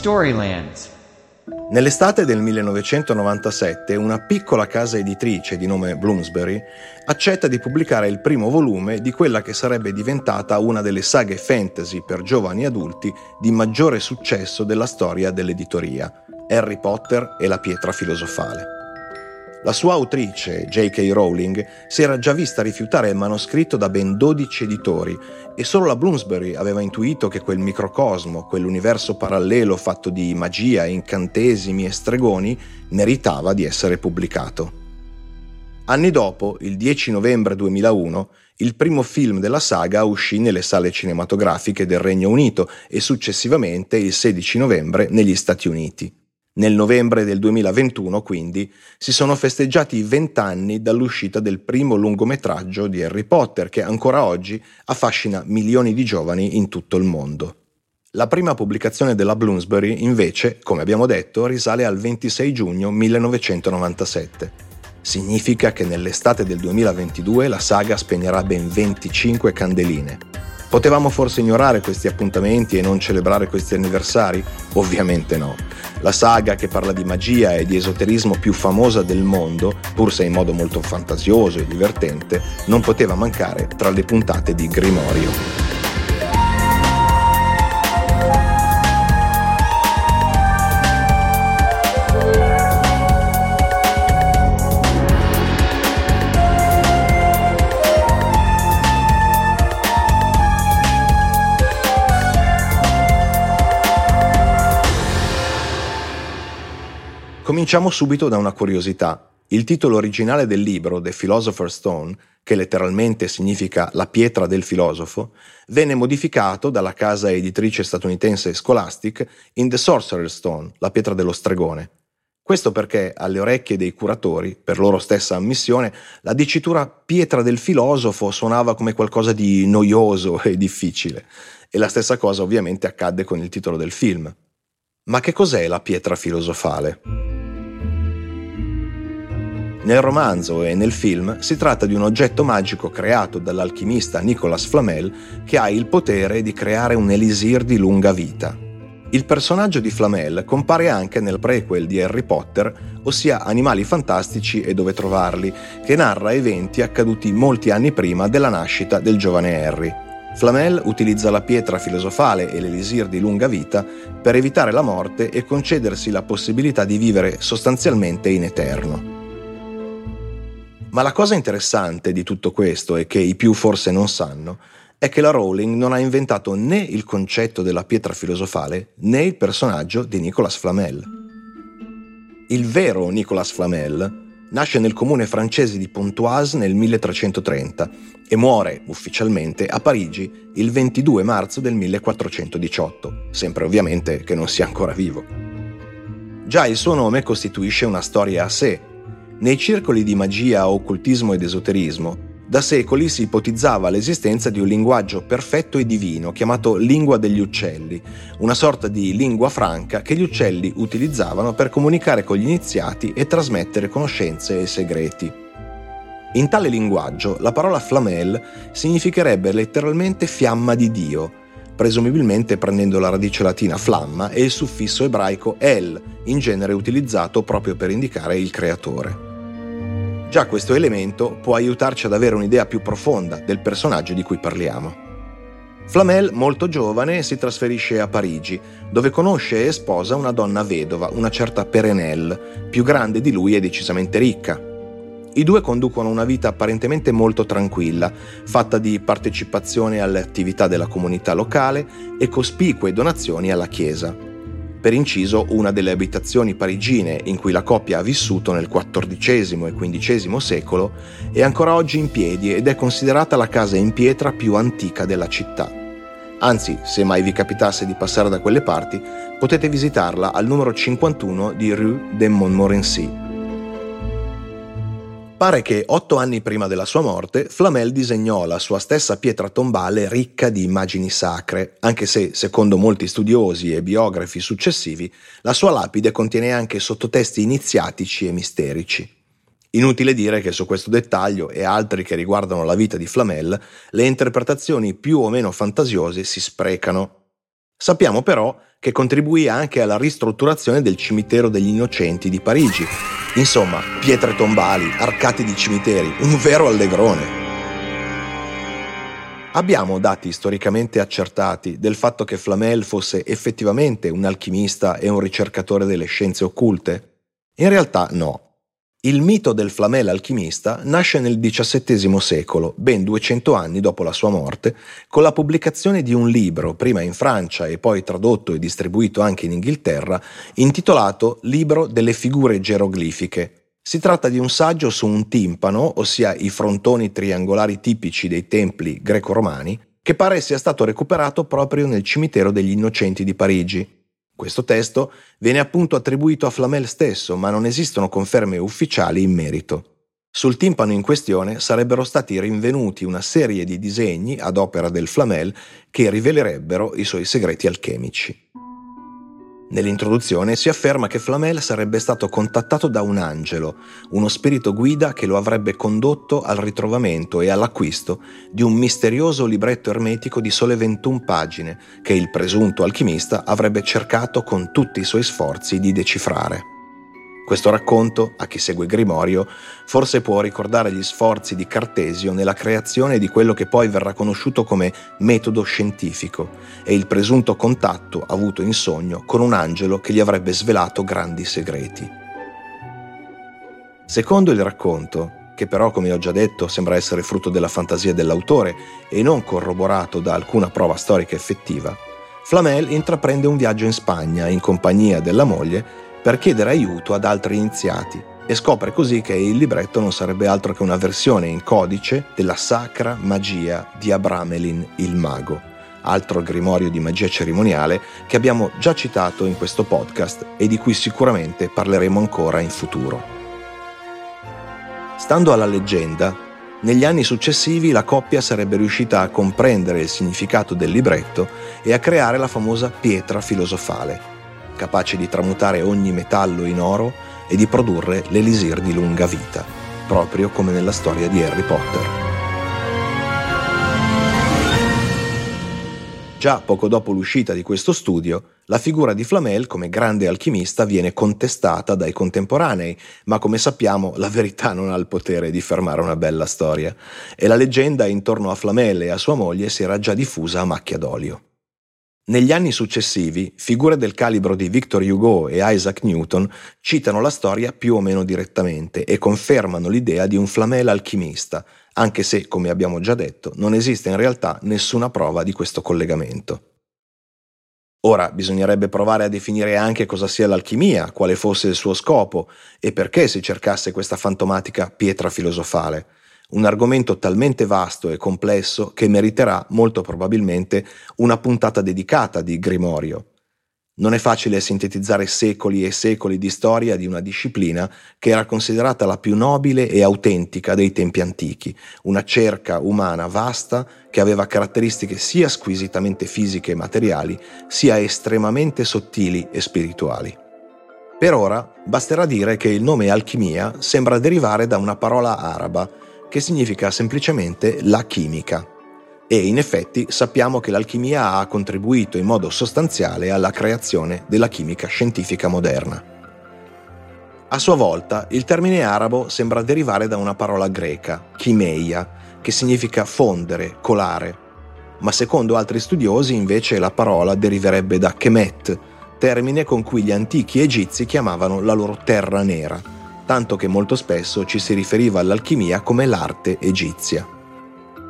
Storylands. Nell'estate del 1997 una piccola casa editrice di nome Bloomsbury accetta di pubblicare il primo volume di quella che sarebbe diventata una delle saghe fantasy per giovani adulti di maggiore successo della storia dell'editoria, Harry Potter e la pietra filosofale. La sua autrice, J.K. Rowling, si era già vista rifiutare il manoscritto da ben 12 editori e solo la Bloomsbury aveva intuito che quel microcosmo, quell'universo parallelo fatto di magia, incantesimi e stregoni, meritava di essere pubblicato. Anni dopo, il 10 novembre 2001, il primo film della saga uscì nelle sale cinematografiche del Regno Unito e successivamente il 16 novembre negli Stati Uniti. Nel novembre del 2021, quindi, si sono festeggiati vent'anni dall'uscita del primo lungometraggio di Harry Potter che ancora oggi affascina milioni di giovani in tutto il mondo. La prima pubblicazione della Bloomsbury, invece, come abbiamo detto, risale al 26 giugno 1997. Significa che nell'estate del 2022 la saga spegnerà ben 25 candeline. Potevamo forse ignorare questi appuntamenti e non celebrare questi anniversari? Ovviamente no. La saga che parla di magia e di esoterismo più famosa del mondo, pur se in modo molto fantasioso e divertente, non poteva mancare tra le puntate di Grimorio. Cominciamo subito da una curiosità. Il titolo originale del libro, The Philosopher's Stone, che letteralmente significa la pietra del filosofo, venne modificato dalla casa editrice statunitense Scholastic in The Sorcerer's Stone, la pietra dello stregone. Questo perché alle orecchie dei curatori, per loro stessa ammissione, la dicitura pietra del filosofo suonava come qualcosa di noioso e difficile. E la stessa cosa ovviamente accadde con il titolo del film. Ma che cos'è la pietra filosofale? Nel romanzo e nel film si tratta di un oggetto magico creato dall'alchimista Nicolas Flamel che ha il potere di creare un elisir di lunga vita. Il personaggio di Flamel compare anche nel prequel di Harry Potter, ossia Animali fantastici e dove trovarli, che narra eventi accaduti molti anni prima della nascita del giovane Harry. Flamel utilizza la pietra filosofale e l'elisir di lunga vita per evitare la morte e concedersi la possibilità di vivere sostanzialmente in eterno. Ma la cosa interessante di tutto questo e che i più forse non sanno è che la Rowling non ha inventato né il concetto della pietra filosofale né il personaggio di Nicolas Flamel. Il vero Nicolas Flamel nasce nel comune francese di Pontoise nel 1330 e muore ufficialmente a Parigi il 22 marzo del 1418, sempre ovviamente che non sia ancora vivo. Già il suo nome costituisce una storia a sé nei circoli di magia, occultismo ed esoterismo, da secoli si ipotizzava l'esistenza di un linguaggio perfetto e divino chiamato lingua degli uccelli, una sorta di lingua franca che gli uccelli utilizzavano per comunicare con gli iniziati e trasmettere conoscenze e segreti. In tale linguaggio la parola flamel significherebbe letteralmente fiamma di Dio, presumibilmente prendendo la radice latina flamma e il suffisso ebraico el, in genere utilizzato proprio per indicare il creatore. Già questo elemento può aiutarci ad avere un'idea più profonda del personaggio di cui parliamo. Flamel, molto giovane, si trasferisce a Parigi, dove conosce e sposa una donna vedova, una certa Perenelle, più grande di lui e decisamente ricca. I due conducono una vita apparentemente molto tranquilla, fatta di partecipazione alle attività della comunità locale e cospicue donazioni alla Chiesa. Per inciso una delle abitazioni parigine in cui la coppia ha vissuto nel XIV e XV secolo, è ancora oggi in piedi ed è considerata la casa in pietra più antica della città. Anzi, se mai vi capitasse di passare da quelle parti, potete visitarla al numero 51 di Rue de Montmorency. Pare che otto anni prima della sua morte, Flamel disegnò la sua stessa pietra tombale ricca di immagini sacre, anche se, secondo molti studiosi e biografi successivi, la sua lapide contiene anche sottotesti iniziatici e misterici. Inutile dire che su questo dettaglio e altri che riguardano la vita di Flamel, le interpretazioni più o meno fantasiose si sprecano. Sappiamo però che contribuì anche alla ristrutturazione del cimitero degli innocenti di Parigi, Insomma, pietre tombali, arcati di cimiteri, un vero allegrone. Abbiamo dati storicamente accertati del fatto che Flamel fosse effettivamente un alchimista e un ricercatore delle scienze occulte? In realtà no. Il mito del Flamel alchimista nasce nel XVII secolo, ben 200 anni dopo la sua morte, con la pubblicazione di un libro, prima in Francia e poi tradotto e distribuito anche in Inghilterra, intitolato Libro delle figure geroglifiche. Si tratta di un saggio su un timpano, ossia i frontoni triangolari tipici dei templi greco-romani, che pare sia stato recuperato proprio nel cimitero degli Innocenti di Parigi. Questo testo viene appunto attribuito a Flamel stesso, ma non esistono conferme ufficiali in merito. Sul timpano in questione sarebbero stati rinvenuti una serie di disegni ad opera del Flamel che rivelerebbero i suoi segreti alchemici. Nell'introduzione si afferma che Flamel sarebbe stato contattato da un angelo, uno spirito guida che lo avrebbe condotto al ritrovamento e all'acquisto di un misterioso libretto ermetico di sole 21 pagine che il presunto alchimista avrebbe cercato con tutti i suoi sforzi di decifrare. Questo racconto, a chi segue Grimorio, forse può ricordare gli sforzi di Cartesio nella creazione di quello che poi verrà conosciuto come metodo scientifico e il presunto contatto avuto in sogno con un angelo che gli avrebbe svelato grandi segreti. Secondo il racconto, che però come ho già detto sembra essere frutto della fantasia dell'autore e non corroborato da alcuna prova storica effettiva, Flamel intraprende un viaggio in Spagna in compagnia della moglie per chiedere aiuto ad altri iniziati e scopre così che il libretto non sarebbe altro che una versione in codice della sacra magia di Abramelin il mago, altro grimorio di magia cerimoniale che abbiamo già citato in questo podcast e di cui sicuramente parleremo ancora in futuro. Stando alla leggenda, negli anni successivi la coppia sarebbe riuscita a comprendere il significato del libretto e a creare la famosa pietra filosofale, capace di tramutare ogni metallo in oro e di produrre l'elisir di lunga vita, proprio come nella storia di Harry Potter. Già poco dopo l'uscita di questo studio, la figura di Flamel come grande alchimista viene contestata dai contemporanei, ma come sappiamo la verità non ha il potere di fermare una bella storia, e la leggenda intorno a Flamel e a sua moglie si era già diffusa a macchia d'olio. Negli anni successivi, figure del calibro di Victor Hugo e Isaac Newton citano la storia più o meno direttamente e confermano l'idea di un Flamel alchimista, anche se, come abbiamo già detto, non esiste in realtà nessuna prova di questo collegamento. Ora bisognerebbe provare a definire anche cosa sia l'alchimia, quale fosse il suo scopo e perché si cercasse questa fantomatica pietra filosofale un argomento talmente vasto e complesso che meriterà molto probabilmente una puntata dedicata di Grimorio. Non è facile sintetizzare secoli e secoli di storia di una disciplina che era considerata la più nobile e autentica dei tempi antichi, una cerca umana vasta che aveva caratteristiche sia squisitamente fisiche e materiali, sia estremamente sottili e spirituali. Per ora basterà dire che il nome alchimia sembra derivare da una parola araba che significa semplicemente la chimica. E in effetti sappiamo che l'alchimia ha contribuito in modo sostanziale alla creazione della chimica scientifica moderna. A sua volta, il termine arabo sembra derivare da una parola greca, chimeia, che significa fondere, colare, ma secondo altri studiosi invece la parola deriverebbe da kemet, termine con cui gli antichi egizi chiamavano la loro terra nera, tanto che molto spesso ci si riferiva all'alchimia come l'arte egizia.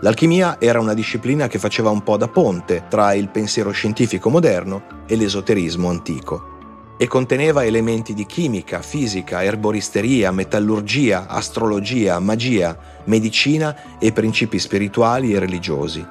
L'alchimia era una disciplina che faceva un po' da ponte tra il pensiero scientifico moderno e l'esoterismo antico. e conteneva elementi di chimica, fisica, erboristeria, metallurgia, astrologia, magia, medicina e principi spirituali e religiosi.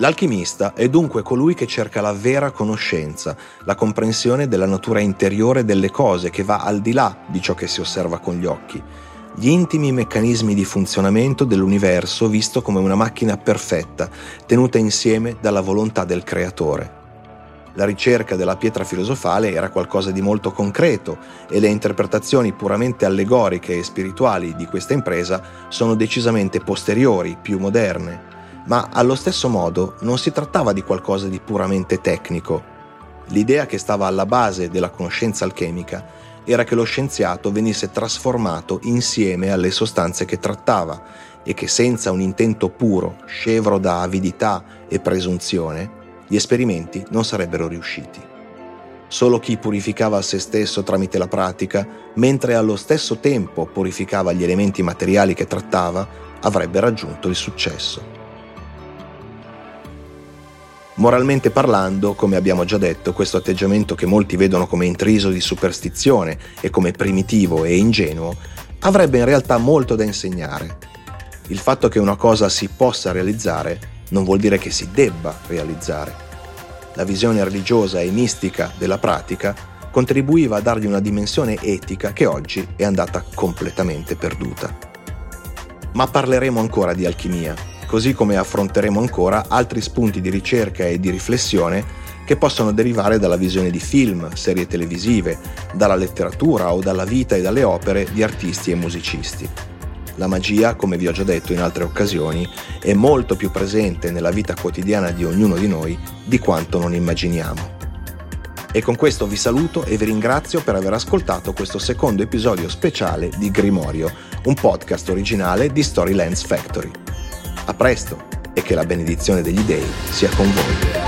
L'alchimista è dunque colui che cerca la vera conoscenza, la comprensione della natura interiore delle cose che va al di là di ciò che si osserva con gli occhi, gli intimi meccanismi di funzionamento dell'universo visto come una macchina perfetta, tenuta insieme dalla volontà del creatore. La ricerca della pietra filosofale era qualcosa di molto concreto e le interpretazioni puramente allegoriche e spirituali di questa impresa sono decisamente posteriori, più moderne ma allo stesso modo non si trattava di qualcosa di puramente tecnico. L'idea che stava alla base della conoscenza alchemica era che lo scienziato venisse trasformato insieme alle sostanze che trattava e che senza un intento puro, scevro da avidità e presunzione, gli esperimenti non sarebbero riusciti. Solo chi purificava se stesso tramite la pratica, mentre allo stesso tempo purificava gli elementi materiali che trattava, avrebbe raggiunto il successo. Moralmente parlando, come abbiamo già detto, questo atteggiamento che molti vedono come intriso di superstizione e come primitivo e ingenuo, avrebbe in realtà molto da insegnare. Il fatto che una cosa si possa realizzare non vuol dire che si debba realizzare. La visione religiosa e mistica della pratica contribuiva a dargli una dimensione etica che oggi è andata completamente perduta. Ma parleremo ancora di alchimia così come affronteremo ancora altri spunti di ricerca e di riflessione che possono derivare dalla visione di film, serie televisive, dalla letteratura o dalla vita e dalle opere di artisti e musicisti. La magia, come vi ho già detto in altre occasioni, è molto più presente nella vita quotidiana di ognuno di noi di quanto non immaginiamo. E con questo vi saluto e vi ringrazio per aver ascoltato questo secondo episodio speciale di Grimorio, un podcast originale di Storylands Factory. A presto e che la benedizione degli dei sia con voi.